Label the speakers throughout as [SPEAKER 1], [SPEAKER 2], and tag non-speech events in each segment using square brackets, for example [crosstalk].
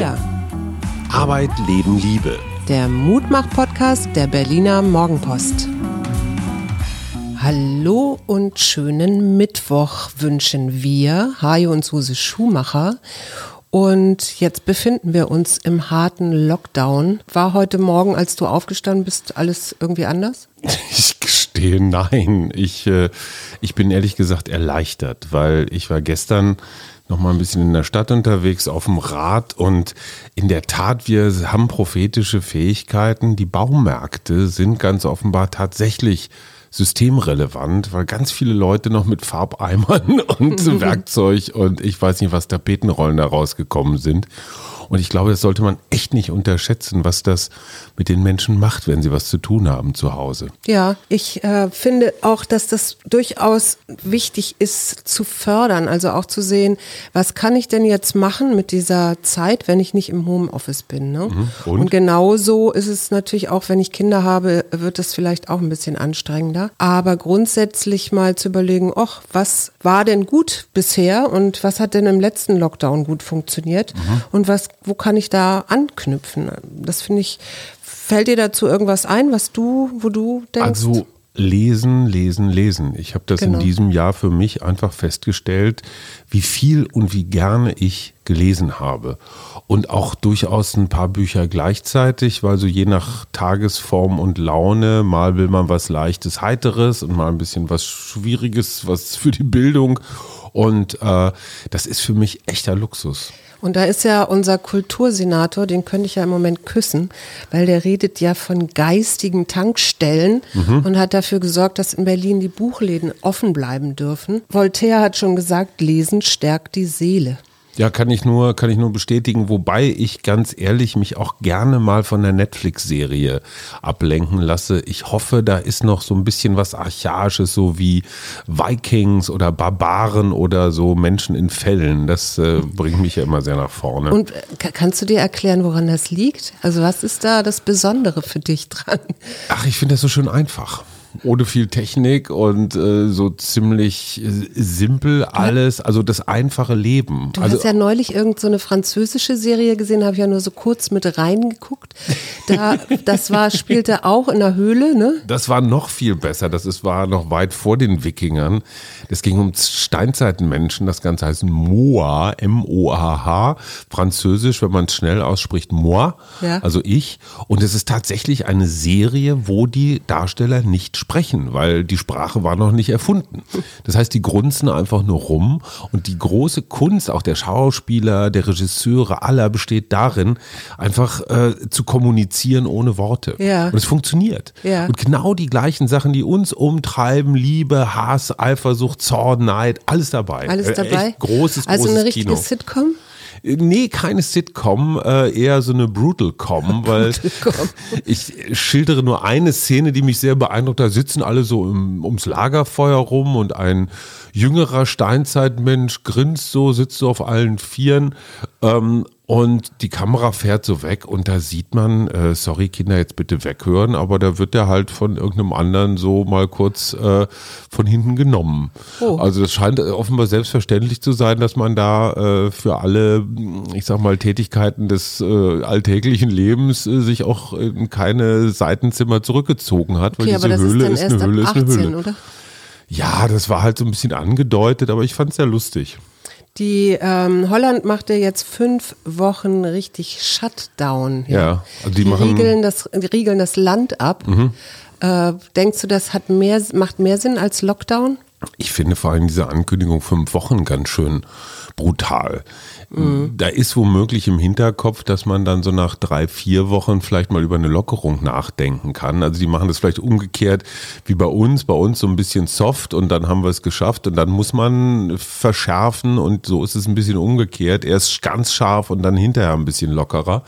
[SPEAKER 1] Wir.
[SPEAKER 2] Arbeit, Leben, Liebe.
[SPEAKER 1] Der Mutmach-Podcast der Berliner Morgenpost. Hallo und schönen Mittwoch wünschen wir, Hajo und Suse Schumacher. Und jetzt befinden wir uns im harten Lockdown. War heute Morgen, als du aufgestanden bist, alles irgendwie anders?
[SPEAKER 2] Ich gestehe, nein. Ich, äh, ich bin ehrlich gesagt erleichtert, weil ich war gestern noch mal ein bisschen in der Stadt unterwegs, auf dem Rad und in der Tat, wir haben prophetische Fähigkeiten. Die Baumärkte sind ganz offenbar tatsächlich systemrelevant, weil ganz viele Leute noch mit Farbeimern [laughs] und [laughs] Werkzeug und ich weiß nicht, was Tapetenrollen da rausgekommen sind. Und ich glaube, das sollte man echt nicht unterschätzen, was das mit den Menschen macht, wenn sie was zu tun haben zu Hause.
[SPEAKER 1] Ja, ich äh, finde auch, dass das durchaus wichtig ist zu fördern, also auch zu sehen, was kann ich denn jetzt machen mit dieser Zeit, wenn ich nicht im Homeoffice bin. Ne? Mhm. Und? Und genauso ist es natürlich auch, wenn ich Kinder habe, wird es vielleicht auch ein bisschen anstrengender. Aber grundsätzlich mal zu überlegen, ach, was war denn gut bisher und was hat denn im letzten Lockdown gut funktioniert mhm. und was wo kann ich da anknüpfen? Das finde ich, fällt dir dazu irgendwas ein, was du, wo du denkst?
[SPEAKER 2] Also lesen, lesen, lesen. Ich habe das genau. in diesem Jahr für mich einfach festgestellt, wie viel und wie gerne ich gelesen habe. Und auch durchaus ein paar Bücher gleichzeitig, weil so je nach Tagesform und Laune, mal will man was Leichtes, Heiteres und mal ein bisschen was Schwieriges, was für die Bildung. Und äh, das ist für mich echter Luxus.
[SPEAKER 1] Und da ist ja unser Kultursenator, den könnte ich ja im Moment küssen, weil der redet ja von geistigen Tankstellen mhm. und hat dafür gesorgt, dass in Berlin die Buchläden offen bleiben dürfen. Voltaire hat schon gesagt, Lesen stärkt die Seele.
[SPEAKER 2] Ja, kann ich nur, kann ich nur bestätigen, wobei ich ganz ehrlich mich auch gerne mal von der Netflix-Serie ablenken lasse. Ich hoffe, da ist noch so ein bisschen was Archaisches, so wie Vikings oder Barbaren oder so Menschen in Fällen. Das äh, bringt mich ja immer sehr nach vorne.
[SPEAKER 1] Und äh, kannst du dir erklären, woran das liegt? Also was ist da das Besondere für dich dran?
[SPEAKER 2] Ach, ich finde das so schön einfach ohne viel Technik und äh, so ziemlich äh, simpel alles, also das einfache Leben.
[SPEAKER 1] Du
[SPEAKER 2] also,
[SPEAKER 1] hast ja neulich irgend so eine französische Serie gesehen, habe ich ja nur so kurz mit reingeguckt. Da, [laughs] das war, spielte auch in der Höhle, ne?
[SPEAKER 2] Das war noch viel besser. Das ist, war noch weit vor den Wikingern. Es ging um Steinzeitenmenschen. Das Ganze heißt Moa, M-O-A-H. Französisch, wenn man es schnell ausspricht, Moi, ja. also ich. Und es ist tatsächlich eine Serie, wo die Darsteller nicht sprechen, weil die Sprache war noch nicht erfunden. Das heißt, die grunzen einfach nur rum und die große Kunst auch der Schauspieler, der Regisseure aller besteht darin, einfach äh, zu kommunizieren ohne Worte. Ja. Und es funktioniert. Ja. Und genau die gleichen Sachen, die uns umtreiben, Liebe, Hass, Eifersucht, Zorn, Neid, alles dabei.
[SPEAKER 1] Alles äh, dabei.
[SPEAKER 2] Echt großes,
[SPEAKER 1] also
[SPEAKER 2] großes
[SPEAKER 1] eine richtige
[SPEAKER 2] Kino.
[SPEAKER 1] Sitcom?
[SPEAKER 2] Nee, keine Sitcom, äh, eher so eine Brutal-Com, [laughs] weil ich schildere nur eine Szene, die mich sehr beeindruckt. Da sitzen alle so im, ums Lagerfeuer rum und ein jüngerer Steinzeitmensch grinst so, sitzt so auf allen Vieren ähm, und die Kamera fährt so weg und da sieht man, äh, sorry Kinder, jetzt bitte weghören, aber da wird der halt von irgendeinem anderen so mal kurz äh, von hinten genommen. Oh. Also das scheint offenbar selbstverständlich zu sein, dass man da äh, für alle, ich sag mal, Tätigkeiten des äh, alltäglichen Lebens äh, sich auch in keine Seitenzimmer zurückgezogen hat,
[SPEAKER 1] weil okay, diese Höhle ist, ist, eine Höhle, 18, ist eine Höhle. Oder?
[SPEAKER 2] Ja, das war halt so ein bisschen angedeutet, aber ich fand es sehr lustig.
[SPEAKER 1] Die ähm, Holland machte jetzt fünf Wochen richtig Shutdown.
[SPEAKER 2] Ja, ja also die,
[SPEAKER 1] die
[SPEAKER 2] machen
[SPEAKER 1] riegeln das, riegeln das Land ab. Mhm. Äh, denkst du, das hat mehr, macht mehr Sinn als Lockdown?
[SPEAKER 2] Ich finde vor allem diese Ankündigung fünf Wochen ganz schön brutal. Mhm. Da ist womöglich im Hinterkopf, dass man dann so nach drei, vier Wochen vielleicht mal über eine Lockerung nachdenken kann. Also die machen das vielleicht umgekehrt wie bei uns, bei uns so ein bisschen soft und dann haben wir es geschafft und dann muss man verschärfen und so ist es ein bisschen umgekehrt. Erst ganz scharf und dann hinterher ein bisschen lockerer.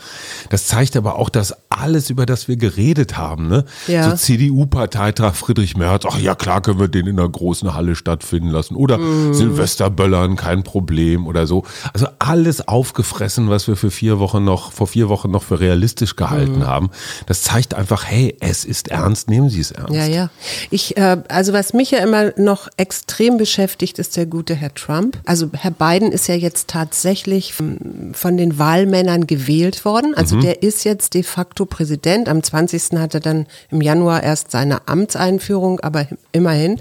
[SPEAKER 2] Das zeigt aber auch, dass alles, über das wir geredet haben, ne? Ja. So CDU-Parteitag Friedrich Merz, ach ja klar können wir den in der großen Halle stattfinden lassen oder mm. Silvesterböllern, kein Problem oder so. Also alles aufgefressen, was wir für vier Wochen noch, vor vier Wochen noch für realistisch gehalten mm. haben. Das zeigt einfach, hey, es ist ernst, nehmen Sie es ernst.
[SPEAKER 1] Ja, ja. Ich, äh, also was mich ja immer noch extrem beschäftigt, ist der gute Herr Trump. Also Herr Biden ist ja jetzt tatsächlich von den Wahlmännern gewählt worden. Also mhm. der ist jetzt de facto Präsident. Am 20. hat er dann im Januar erst seine Amtseinführung, aber immerhin.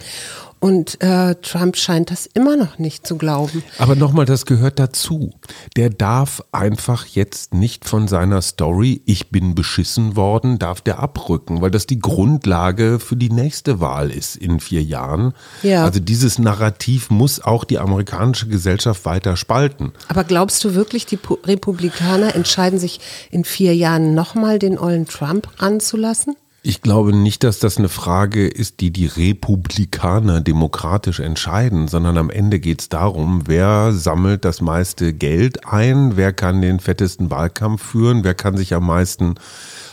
[SPEAKER 1] Und äh, Trump scheint das immer noch nicht zu glauben.
[SPEAKER 2] Aber nochmal, das gehört dazu. Der darf einfach jetzt nicht von seiner Story, ich bin beschissen worden, darf der abrücken, weil das die Grundlage für die nächste Wahl ist in vier Jahren. Ja. Also dieses Narrativ muss auch die amerikanische Gesellschaft weiter spalten.
[SPEAKER 1] Aber glaubst du wirklich, die Republikaner entscheiden sich in vier Jahren nochmal den ollen Trump ranzulassen?
[SPEAKER 2] Ich glaube nicht, dass das eine Frage ist, die die Republikaner demokratisch entscheiden, sondern am Ende geht es darum, wer sammelt das meiste Geld ein, wer kann den fettesten Wahlkampf führen, wer kann sich am meisten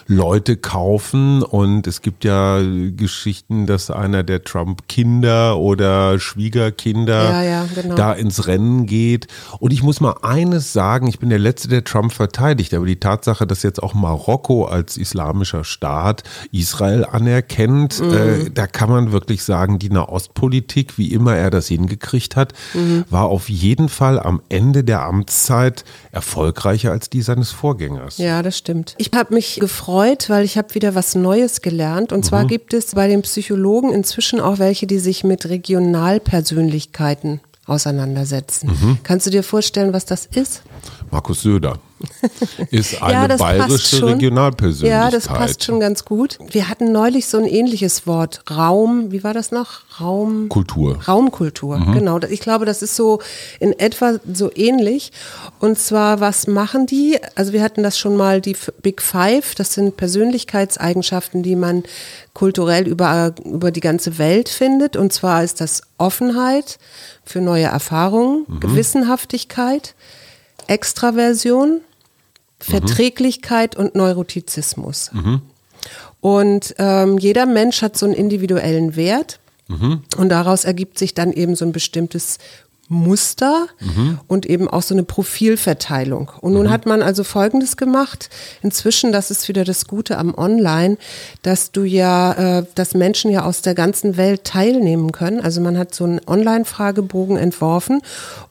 [SPEAKER 2] Leute kaufen. Und es gibt ja Geschichten, dass einer der Trump-Kinder oder Schwiegerkinder ja, ja, genau. da ins Rennen geht. Und ich muss mal eines sagen, ich bin der Letzte, der Trump verteidigt, aber die Tatsache, dass jetzt auch Marokko als islamischer Staat Israel anerkennt, mhm. äh, da kann man wirklich sagen, die Nahostpolitik, wie immer er das hingekriegt hat, mhm. war auf jeden Fall am Ende der Amtszeit erfolgreicher als die seines Vorgängers.
[SPEAKER 1] Ja, das stimmt. Ich habe mich gefreut, weil ich habe wieder was Neues gelernt. Und zwar mhm. gibt es bei den Psychologen inzwischen auch welche, die sich mit Regionalpersönlichkeiten auseinandersetzen. Mhm. Kannst du dir vorstellen, was das ist?
[SPEAKER 2] Markus Söder [laughs] ist eine ja, bayerische Regionalpersönlichkeit.
[SPEAKER 1] Ja, das passt schon ganz gut. Wir hatten neulich so ein ähnliches Wort. Raum, wie war das noch? Raum.
[SPEAKER 2] Kultur.
[SPEAKER 1] Raumkultur, mhm. genau. Ich glaube, das ist so in etwa so ähnlich. Und zwar, was machen die? Also wir hatten das schon mal, die Big Five. Das sind Persönlichkeitseigenschaften, die man kulturell über, über die ganze Welt findet. Und zwar ist das Offenheit für neue Erfahrungen, mhm. Gewissenhaftigkeit, Extraversion, Verträglichkeit und Neurotizismus. Mhm. Und ähm, jeder Mensch hat so einen individuellen Wert. Mhm. Und daraus ergibt sich dann eben so ein bestimmtes Muster mhm. und eben auch so eine Profilverteilung. Und nun mhm. hat man also Folgendes gemacht. Inzwischen, das ist wieder das Gute am Online, dass du ja, äh, dass Menschen ja aus der ganzen Welt teilnehmen können. Also man hat so einen Online-Fragebogen entworfen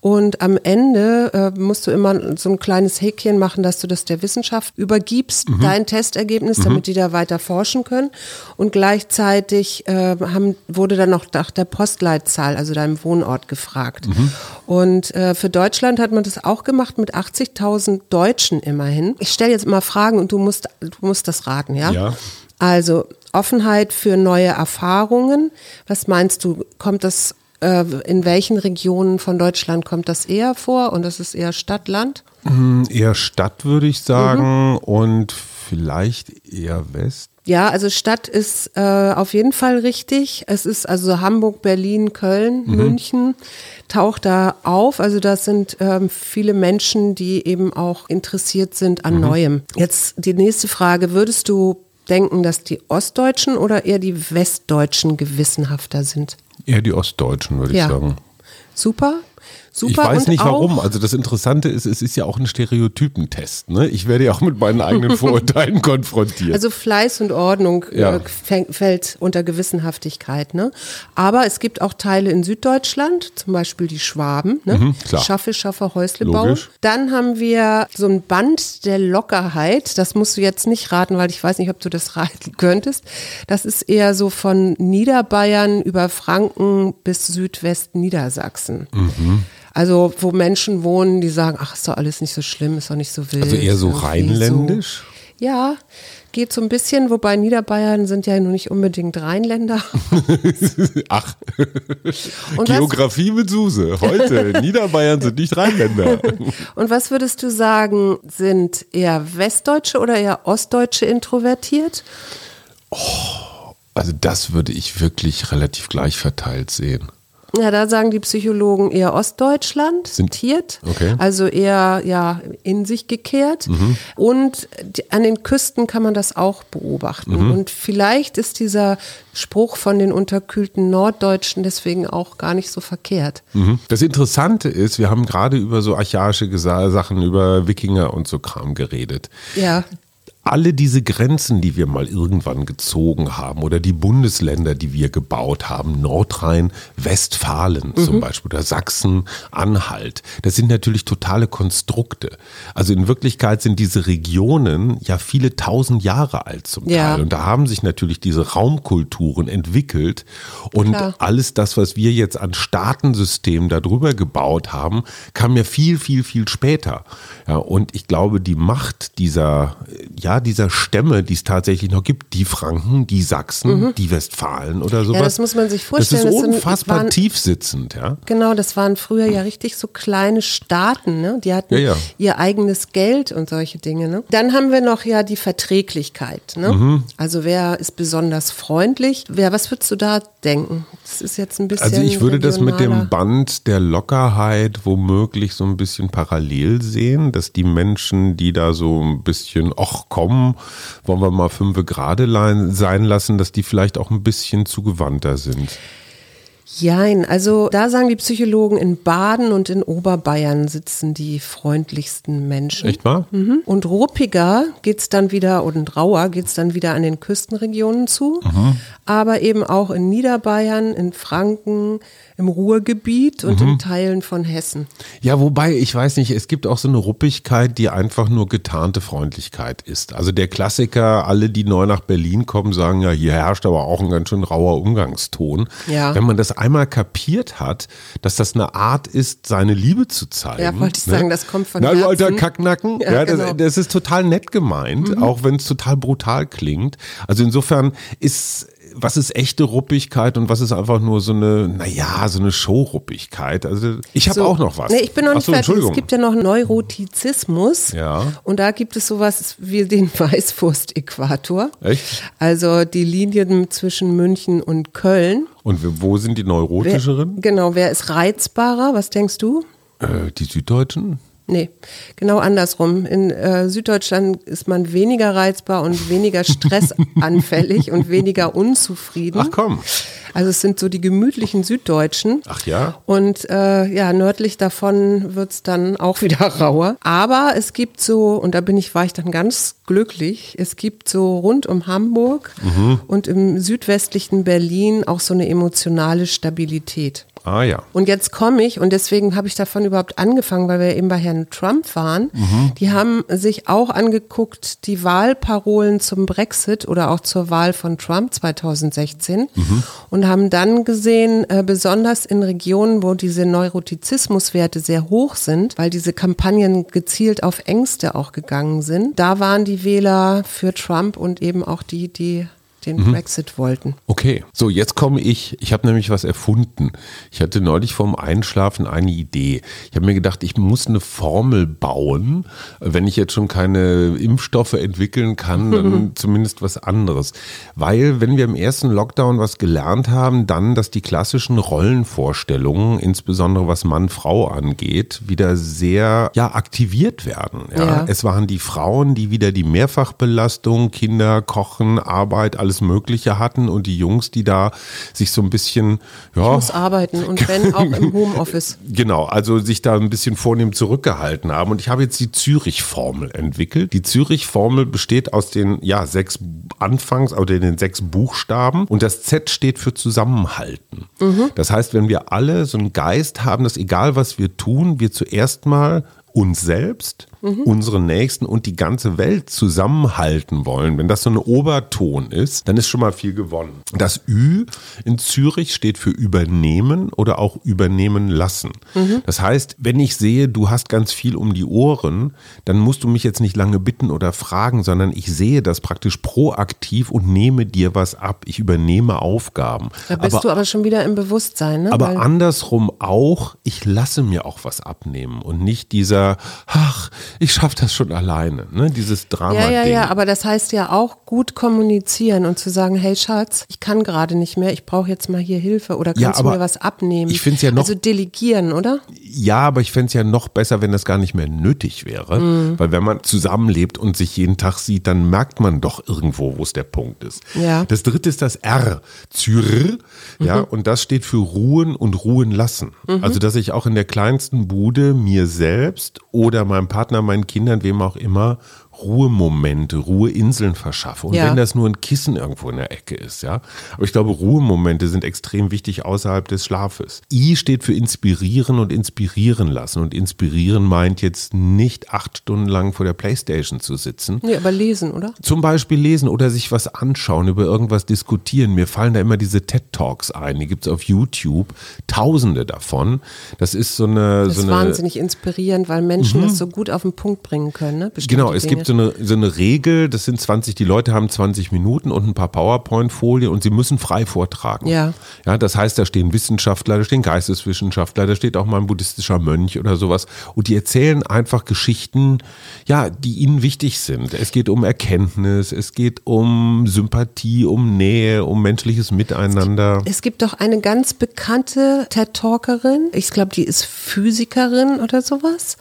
[SPEAKER 1] und am Ende äh, musst du immer so ein kleines Häkchen machen, dass du das der Wissenschaft übergibst, mhm. dein Testergebnis, damit mhm. die da weiter forschen können. Und gleichzeitig äh, haben, wurde dann noch nach der Postleitzahl, also deinem Wohnort gefragt. Mhm. Und äh, für Deutschland hat man das auch gemacht mit 80.000 Deutschen immerhin. Ich stelle jetzt mal Fragen und du musst, du musst das raten, ja?
[SPEAKER 2] Ja.
[SPEAKER 1] Also Offenheit für neue Erfahrungen. Was meinst du? Kommt das äh, in welchen Regionen von Deutschland kommt das eher vor? Und das ist eher Stadt, Land?
[SPEAKER 2] Hm, eher Stadt würde ich sagen mhm. und vielleicht eher West.
[SPEAKER 1] Ja, also Stadt ist äh, auf jeden Fall richtig. Es ist also Hamburg, Berlin, Köln, mhm. München taucht da auf. Also das sind ähm, viele Menschen, die eben auch interessiert sind an mhm. Neuem. Jetzt die nächste Frage. Würdest du denken, dass die Ostdeutschen oder eher die Westdeutschen gewissenhafter sind?
[SPEAKER 2] Eher die Ostdeutschen, würde ja. ich sagen.
[SPEAKER 1] Super. Super.
[SPEAKER 2] Ich weiß nicht warum. Also das Interessante ist, es ist ja auch ein Stereotypentest. Ne? Ich werde ja auch mit meinen eigenen [laughs] Vorurteilen konfrontiert.
[SPEAKER 1] Also Fleiß und Ordnung äh, ja. fällt unter Gewissenhaftigkeit. Ne? Aber es gibt auch Teile in Süddeutschland, zum Beispiel die Schwaben. Ne? Mhm, Schaffe, Schaffe, Häusle bauen. Dann haben wir so ein Band der Lockerheit. Das musst du jetzt nicht raten, weil ich weiß nicht, ob du das raten könntest. Das ist eher so von Niederbayern über Franken bis Südwesten Niedersachsen. Mhm. Also wo Menschen wohnen, die sagen, ach, ist doch alles nicht so schlimm, ist doch nicht so wild.
[SPEAKER 2] Also eher so rheinländisch?
[SPEAKER 1] So. Ja, geht so ein bisschen, wobei Niederbayern sind ja nun nicht unbedingt Rheinländer. [laughs]
[SPEAKER 2] Ach, Und Geografie was? mit Suse. Heute, [laughs] Niederbayern sind nicht Rheinländer.
[SPEAKER 1] Und was würdest du sagen, sind eher Westdeutsche oder eher Ostdeutsche introvertiert?
[SPEAKER 2] Oh, also das würde ich wirklich relativ gleich verteilt sehen.
[SPEAKER 1] Ja, da sagen die Psychologen eher Ostdeutschland, sentiert,
[SPEAKER 2] okay.
[SPEAKER 1] also eher ja in sich gekehrt.
[SPEAKER 2] Mhm.
[SPEAKER 1] Und die, an den Küsten kann man das auch beobachten.
[SPEAKER 2] Mhm.
[SPEAKER 1] Und vielleicht ist dieser Spruch von den unterkühlten Norddeutschen deswegen auch gar nicht so verkehrt.
[SPEAKER 2] Mhm. Das Interessante ist, wir haben gerade über so archaische Sachen, über Wikinger und so Kram geredet.
[SPEAKER 1] Ja.
[SPEAKER 2] Alle diese Grenzen, die wir mal irgendwann gezogen haben oder die Bundesländer, die wir gebaut haben, Nordrhein-Westfalen zum Beispiel oder Sachsen-Anhalt, das sind natürlich totale Konstrukte. Also in Wirklichkeit sind diese Regionen ja viele tausend Jahre alt zum Teil.
[SPEAKER 1] Ja.
[SPEAKER 2] Und da haben sich natürlich diese Raumkulturen entwickelt und
[SPEAKER 1] Klar.
[SPEAKER 2] alles das, was wir jetzt an Staatensystemen darüber gebaut haben, kam ja viel, viel, viel später. Ja, und ich glaube, die Macht dieser, ja, dieser Stämme, die es tatsächlich noch gibt, die Franken, die Sachsen, die Westfalen oder sowas.
[SPEAKER 1] Mhm. das muss man sich vorstellen,
[SPEAKER 2] Das
[SPEAKER 1] das
[SPEAKER 2] ist
[SPEAKER 1] sind-
[SPEAKER 2] unfassbar
[SPEAKER 1] waren-
[SPEAKER 2] tiefsitzend, ja.
[SPEAKER 1] Genau, das waren früher ja richtig so kleine Staaten, ne? Die hatten
[SPEAKER 2] Ja, ja.
[SPEAKER 1] ihr eigenes Geld und solche Dinge, ne? Dann haben wir noch ja die Verträglichkeit, ne?
[SPEAKER 2] Mhm.
[SPEAKER 1] Also wer ist besonders freundlich? Wer, was würdest du da denken? Das ist jetzt ein bisschen.
[SPEAKER 2] Also ich würde das mit
[SPEAKER 1] regionaler.
[SPEAKER 2] dem Band der Lockerheit womöglich so ein bisschen parallel sehen, dass die Menschen, die da so ein bisschen, ach komm, wollen wir mal fünf lein- sein lassen, dass die vielleicht auch ein bisschen zugewandter sind.
[SPEAKER 1] Jein, also da sagen die Psychologen, in Baden und in Oberbayern sitzen die freundlichsten Menschen.
[SPEAKER 2] Echt wahr?
[SPEAKER 1] Mhm. Und ruppiger geht's dann wieder, und rauer geht's dann wieder an den Küstenregionen zu, aber eben auch in Niederbayern, in Franken, im Ruhrgebiet und in Teilen von Hessen.
[SPEAKER 2] Ja, wobei, ich weiß nicht, es gibt auch so eine Ruppigkeit, die einfach nur getarnte Freundlichkeit ist. Also der Klassiker, alle, die neu nach Berlin kommen, sagen ja, hier herrscht aber auch ein ganz schön rauer Umgangston.
[SPEAKER 1] Ja.
[SPEAKER 2] Wenn man das einmal kapiert hat, dass das eine Art ist, seine Liebe zu zeigen.
[SPEAKER 1] Ja, wollte ich sagen, das kommt von
[SPEAKER 2] Na, du alter
[SPEAKER 1] Herzen.
[SPEAKER 2] Kacknacken. Ja,
[SPEAKER 1] Ja,
[SPEAKER 2] das,
[SPEAKER 1] genau.
[SPEAKER 2] das ist total nett gemeint, auch wenn es total brutal klingt. Also insofern ist was ist echte Ruppigkeit und was ist einfach nur so eine, naja, so eine Showruppigkeit. Also ich habe
[SPEAKER 1] So.
[SPEAKER 2] auch noch was.
[SPEAKER 1] Nee, ich bin noch nicht
[SPEAKER 2] so,
[SPEAKER 1] fertig. Es gibt ja noch Neurotizismus.
[SPEAKER 2] Ja.
[SPEAKER 1] Und da gibt es sowas wie den [laughs] Weißwurst-Äquator.
[SPEAKER 2] Echt?
[SPEAKER 1] Also die Linien zwischen München und Köln.
[SPEAKER 2] Und wo sind die
[SPEAKER 1] Wer,
[SPEAKER 2] neurotischeren?
[SPEAKER 1] genau, wer ist reizbarer? Was denkst du?
[SPEAKER 2] Äh, die Süddeutschen?
[SPEAKER 1] Nee, genau andersrum. In äh, Süddeutschland ist man weniger reizbar und weniger stressanfällig und weniger unzufrieden.
[SPEAKER 2] Ach komm.
[SPEAKER 1] Also es sind so die gemütlichen Süddeutschen.
[SPEAKER 2] Ach ja?
[SPEAKER 1] Und äh, ja, nördlich davon wird's dann auch wieder [laughs] rauer. Aber es gibt so, und da bin ich, war ich dann ganz glücklich, es gibt so rund um Hamburg
[SPEAKER 2] Mhm.
[SPEAKER 1] und im südwestlichen Berlin auch so eine emotionale Stabilität.
[SPEAKER 2] Ah ja.
[SPEAKER 1] Und jetzt komme ich, und deswegen habe ich davon überhaupt angefangen, weil wir eben bei Herrn Trump waren. Die haben sich auch angeguckt, die Wahlparolen zum Brexit oder auch zur Wahl von Trump 2016 und haben dann gesehen, äh, besonders in Regionen, wo diese Neurotizismuswerte sehr hoch sind, weil diese Kampagnen gezielt auf Ängste auch gegangen sind, da waren die Wähler für Trump und eben auch die, die den Brexit wollten.
[SPEAKER 2] Okay, so jetzt komme ich. Ich habe nämlich was erfunden. Ich hatte neulich vorm Einschlafen eine Idee. Ich habe mir gedacht, ich muss eine Formel bauen. Wenn ich jetzt schon keine Impfstoffe entwickeln kann, dann [laughs] zumindest was anderes. Weil, wenn wir im ersten Lockdown was gelernt haben, dann, dass die klassischen Rollenvorstellungen, insbesondere was Mann-Frau angeht, wieder sehr ja, aktiviert werden. Ja?
[SPEAKER 1] Ja.
[SPEAKER 2] Es waren die Frauen, die wieder die Mehrfachbelastung, Kinder, Kochen, Arbeit, alles Mögliche hatten und die Jungs, die da sich so ein bisschen,
[SPEAKER 1] Ich
[SPEAKER 2] ja,
[SPEAKER 1] muss arbeiten und wenn auch im [laughs] Homeoffice.
[SPEAKER 2] Genau, also sich da ein bisschen vornehm zurückgehalten haben. Und ich habe jetzt die Zürich-Formel entwickelt. Die Zürich-Formel besteht aus den ja, sechs Anfangs- oder den sechs Buchstaben. Und das Z steht für Zusammenhalten. Das heißt, wenn wir alle so einen Geist haben, dass egal was wir tun, wir zuerst mal uns selbst, unsere Nächsten und die ganze Welt zusammenhalten wollen, wenn das so ein Oberton ist, dann ist schon mal viel gewonnen. Das Ü in Zürich steht für übernehmen oder auch übernehmen lassen. Das heißt, wenn ich sehe, du hast ganz viel um die Ohren, dann musst du mich jetzt nicht lange bitten oder fragen, sondern ich sehe das praktisch proaktiv und nehme dir was ab. Ich übernehme Aufgaben.
[SPEAKER 1] Da bist
[SPEAKER 2] aber
[SPEAKER 1] du aber schon wieder im Bewusstsein, ne?
[SPEAKER 2] aber
[SPEAKER 1] Weil-
[SPEAKER 2] andersrum auch, ich lasse mir auch was abnehmen und nicht dieser, ach, ich schaffe das schon alleine, ne? dieses Drama.
[SPEAKER 1] Ja, ja,
[SPEAKER 2] Ding.
[SPEAKER 1] ja, aber das heißt ja auch gut kommunizieren und zu sagen, hey Schatz, ich kann gerade nicht mehr, ich brauche jetzt mal hier Hilfe oder kannst
[SPEAKER 2] Ja,
[SPEAKER 1] du mir was abnehmen?
[SPEAKER 2] ich find's ja noch-
[SPEAKER 1] Also delegieren, oder?
[SPEAKER 2] Ja, aber ich fände es ja noch besser, wenn das gar nicht mehr nötig wäre.
[SPEAKER 1] Mhm.
[SPEAKER 2] Weil wenn man zusammenlebt und sich jeden Tag sieht, dann merkt man doch irgendwo, wo es der Punkt ist.
[SPEAKER 1] Ja.
[SPEAKER 2] Das dritte ist das R. Zür. Ja, und das steht für ruhen und ruhen lassen.
[SPEAKER 1] Mhm.
[SPEAKER 2] Also, dass ich auch in der kleinsten Bude mir selbst oder meinem Partner, meinen Kindern, wem auch immer, Ruhemomente, Ruheinseln verschaffe. Und
[SPEAKER 1] Ja.
[SPEAKER 2] wenn das nur ein Kissen irgendwo in der Ecke ist, ja. Aber ich glaube, Ruhemomente sind extrem wichtig außerhalb des Schlafes. I steht für inspirieren und inspirieren lassen. Und inspirieren meint jetzt nicht acht Stunden lang vor der Playstation zu sitzen.
[SPEAKER 1] Nee, aber lesen, oder?
[SPEAKER 2] Zum Beispiel lesen oder sich was anschauen, über irgendwas diskutieren. Mir fallen da immer diese TED-Talks ein. Die gibt's auf YouTube. Tausende davon. Das ist so eine.
[SPEAKER 1] Das
[SPEAKER 2] so
[SPEAKER 1] ist
[SPEAKER 2] eine
[SPEAKER 1] wahnsinnig inspirierend, weil Menschen das so gut auf den Punkt bringen können. Ne?
[SPEAKER 2] Genau, es
[SPEAKER 1] Dinge.
[SPEAKER 2] gibt so eine, so eine Regel, das sind 20, die Leute haben 20 Minuten und ein paar PowerPoint-Folien und sie müssen frei vortragen.
[SPEAKER 1] Ja.
[SPEAKER 2] Ja, das heißt, da stehen Wissenschaftler, da stehen Geisteswissenschaftler, da steht auch mal ein buddhistischer Mönch oder sowas und die erzählen einfach Geschichten, ja, die ihnen wichtig sind. Es geht um Erkenntnis, es geht um Sympathie, um Nähe, um menschliches Miteinander.
[SPEAKER 1] Es gibt doch eine ganz bekannte TED-Talkerin, ich glaube, die ist Physikerin oder sowas.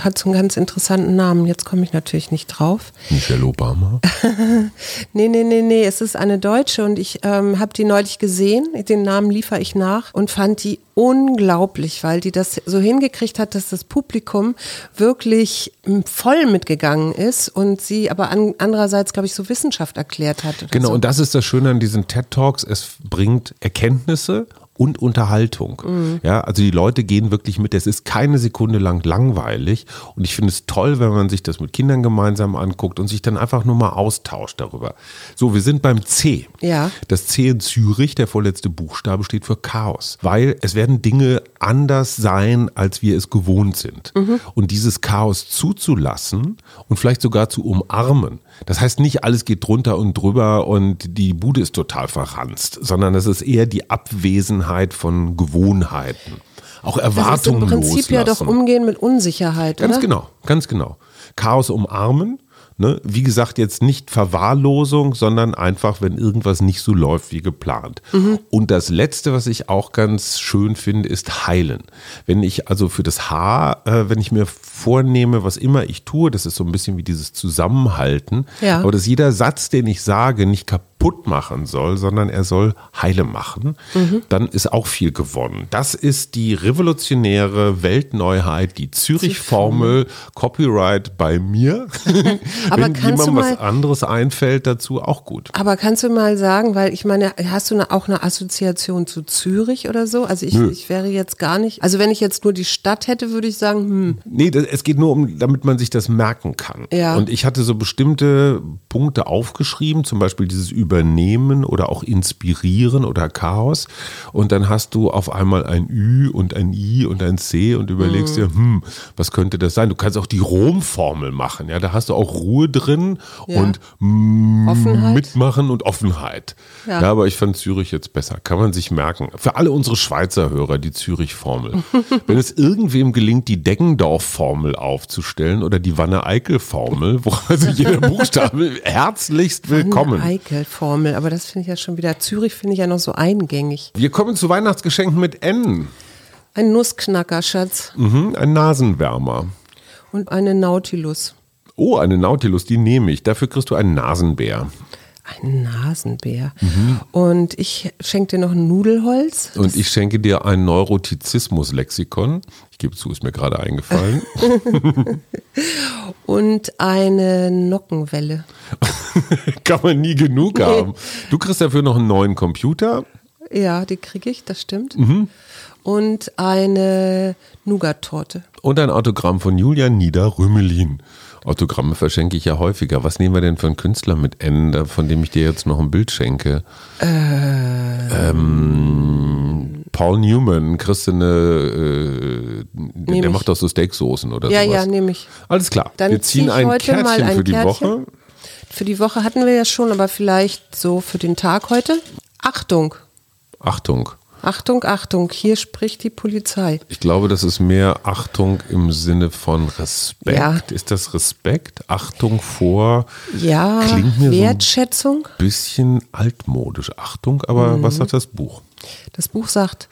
[SPEAKER 1] Hat so einen ganz interessanten Namen, jetzt komme ich natürlich nicht drauf.
[SPEAKER 2] Michelle Obama. [laughs]
[SPEAKER 1] Nee, nee, nee, nee, es ist eine Deutsche und ich ähm, habe die neulich gesehen, den Namen liefere ich nach und fand die unglaublich, weil die das so hingekriegt hat, dass das Publikum wirklich mm, voll mitgegangen ist und sie aber an, andererseits, glaube ich, so Wissenschaft erklärt hat.
[SPEAKER 2] Genau,
[SPEAKER 1] so.
[SPEAKER 2] und das ist das Schöne an diesen TED Talks. Es bringt Erkenntnisse und Unterhaltung.
[SPEAKER 1] Mhm.
[SPEAKER 2] Ja, also die Leute gehen wirklich mit. Es ist keine Sekunde lang langweilig. Und ich finde es toll, wenn man sich das mit Kindern gemeinsam anguckt und sich dann einfach nur mal austauscht darüber. So, wir sind beim C.
[SPEAKER 1] Ja.
[SPEAKER 2] Das C in Zürich, der vorletzte Buchstabe, steht für Chaos. Weil es werden Dinge anders sein, als wir es gewohnt sind. Und dieses Chaos zuzulassen und vielleicht sogar zu umarmen. Das heißt nicht, alles geht drunter und drüber und die Bude ist total verranzt, sondern es ist eher die Abwesenheit von Gewohnheiten. Auch
[SPEAKER 1] das ist im
[SPEAKER 2] Erwartungen
[SPEAKER 1] Prinzip ja doch
[SPEAKER 2] loslassen.
[SPEAKER 1] umgehen mit Unsicherheit,
[SPEAKER 2] Ganz
[SPEAKER 1] oder?
[SPEAKER 2] genau, ganz genau. Chaos umarmen. Ne? Wie gesagt, jetzt nicht Verwahrlosung, sondern einfach, wenn irgendwas nicht so läuft wie geplant. Und das Letzte, was ich auch ganz schön finde, ist heilen. Wenn ich also für das Haar, äh, wenn ich mir vornehme, was immer ich tue, das ist so ein bisschen wie dieses Zusammenhalten,
[SPEAKER 1] Ja.
[SPEAKER 2] aber dass jeder Satz, den ich sage, nicht kaputt machen soll, sondern er soll heile machen, dann ist auch viel gewonnen. Das ist die revolutionäre Weltneuheit, die Zürich-Formel, Copyright bei mir. [laughs]
[SPEAKER 1] Aber
[SPEAKER 2] Wenn jemandem
[SPEAKER 1] du
[SPEAKER 2] was
[SPEAKER 1] mal-
[SPEAKER 2] anderes einfällt dazu, auch gut.
[SPEAKER 1] Aber kannst du mal sagen, weil ich meine, hast du eine, auch eine Assoziation zu Zürich oder so? Also ich, ich wäre jetzt gar nicht, also wenn ich jetzt nur die Stadt hätte, würde ich sagen, hm,
[SPEAKER 2] Nee, das, es geht nur um, damit man sich das merken kann.
[SPEAKER 1] Ja.
[SPEAKER 2] Und ich hatte so bestimmte Punkte aufgeschrieben, zum Beispiel dieses Übernehmen oder auch Inspirieren oder Chaos. Und dann hast du auf einmal ein Ü und ein I und ein C und überlegst
[SPEAKER 1] Mhm.
[SPEAKER 2] dir, hm, was könnte das sein? Du kannst auch die Rom-Formel machen. Ja, da hast du auch Ruhe drin
[SPEAKER 1] Ja.
[SPEAKER 2] und mm,
[SPEAKER 1] Offenheit.
[SPEAKER 2] mitmachen und Offenheit.
[SPEAKER 1] Ja.
[SPEAKER 2] Ja. aber ich fand Zürich jetzt besser. Kann man sich merken. Für alle unsere Schweizer Hörer, die Zürich-Formel. [laughs] Wenn es irgendwem gelingt, die Deggendorf-Formel aufzustellen oder die Wanne-Eickel-Formel, wo also jeder [laughs] Buchstabe herzlichst willkommen.
[SPEAKER 1] eine Eikel-Formel, aber das finde ich ja schon wieder, Zürich finde ich ja noch so eingängig.
[SPEAKER 2] Wir kommen zu Weihnachtsgeschenken mit N.
[SPEAKER 1] Ein Nussknacker, Schatz.
[SPEAKER 2] Mhm, ein Nasenwärmer.
[SPEAKER 1] Und eine Nautilus.
[SPEAKER 2] Oh, eine Nautilus, die nehme ich. Dafür kriegst du einen Nasenbär.
[SPEAKER 1] Ein Nasenbär.
[SPEAKER 2] Mhm.
[SPEAKER 1] Und ich schenke dir noch ein Nudelholz.
[SPEAKER 2] Und ich schenke dir ein Neurotizismus-Lexikon. Ich gebe zu, ist mir gerade eingefallen. [laughs]
[SPEAKER 1] Und eine Nockenwelle. [laughs]
[SPEAKER 2] Kann man nie genug haben. Du kriegst dafür noch einen neuen Computer.
[SPEAKER 1] Ja, die kriege ich, das stimmt.
[SPEAKER 2] Mhm.
[SPEAKER 1] Und eine Nougat-Torte.
[SPEAKER 2] Und ein Autogramm von Julian Nieder-Rümelin. Autogramme verschenke ich ja häufiger. Was nehmen wir denn für einen Künstler mit N, von dem ich dir jetzt noch ein Bild schenke? Ähm, Paul Newman, kriegst du eine, äh, der,
[SPEAKER 1] ich.
[SPEAKER 2] macht doch so Steaksoßen oder
[SPEAKER 1] Ja,
[SPEAKER 2] sowas.
[SPEAKER 1] ja, nehme ich.
[SPEAKER 2] Alles klar.
[SPEAKER 1] Dann
[SPEAKER 2] wir
[SPEAKER 1] zieh
[SPEAKER 2] ziehen ein
[SPEAKER 1] heute mal
[SPEAKER 2] Kärtchen
[SPEAKER 1] ein
[SPEAKER 2] für die
[SPEAKER 1] Kärtchen.
[SPEAKER 2] Woche.
[SPEAKER 1] Für die Woche hatten wir ja schon, aber vielleicht so für den Tag heute. Achtung,
[SPEAKER 2] Achtung.
[SPEAKER 1] Achtung, Achtung, hier spricht die Polizei.
[SPEAKER 2] Ich glaube, das ist mehr Achtung im Sinne von Respekt.
[SPEAKER 1] Ja.
[SPEAKER 2] Ist das Respekt? Achtung vor?
[SPEAKER 1] Ja,
[SPEAKER 2] Klingt mir
[SPEAKER 1] Wertschätzung.
[SPEAKER 2] so ein bisschen altmodisch. Achtung, aber was sagt das Buch?
[SPEAKER 1] Das Buch sagt,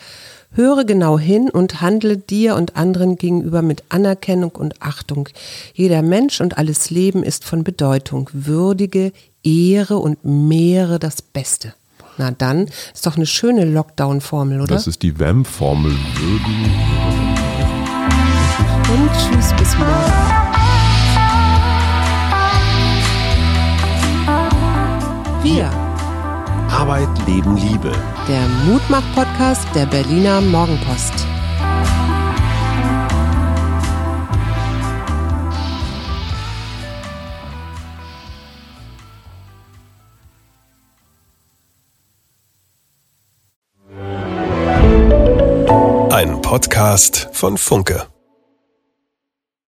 [SPEAKER 1] höre genau hin und handle dir und anderen gegenüber mit Anerkennung und Achtung. Jeder Mensch und alles Leben ist von Bedeutung. Würdige, ehre und mehre das Beste. Na dann, ist doch eine schöne Lockdown-Formel, oder?
[SPEAKER 2] Das ist die WAM-Formel. Würden.
[SPEAKER 1] und tschüss, bis morgen. Wir,
[SPEAKER 3] Arbeit, Leben, Liebe.
[SPEAKER 1] der Mutmach-Podcast der Berliner Morgenpost.
[SPEAKER 3] Podcast von Funke.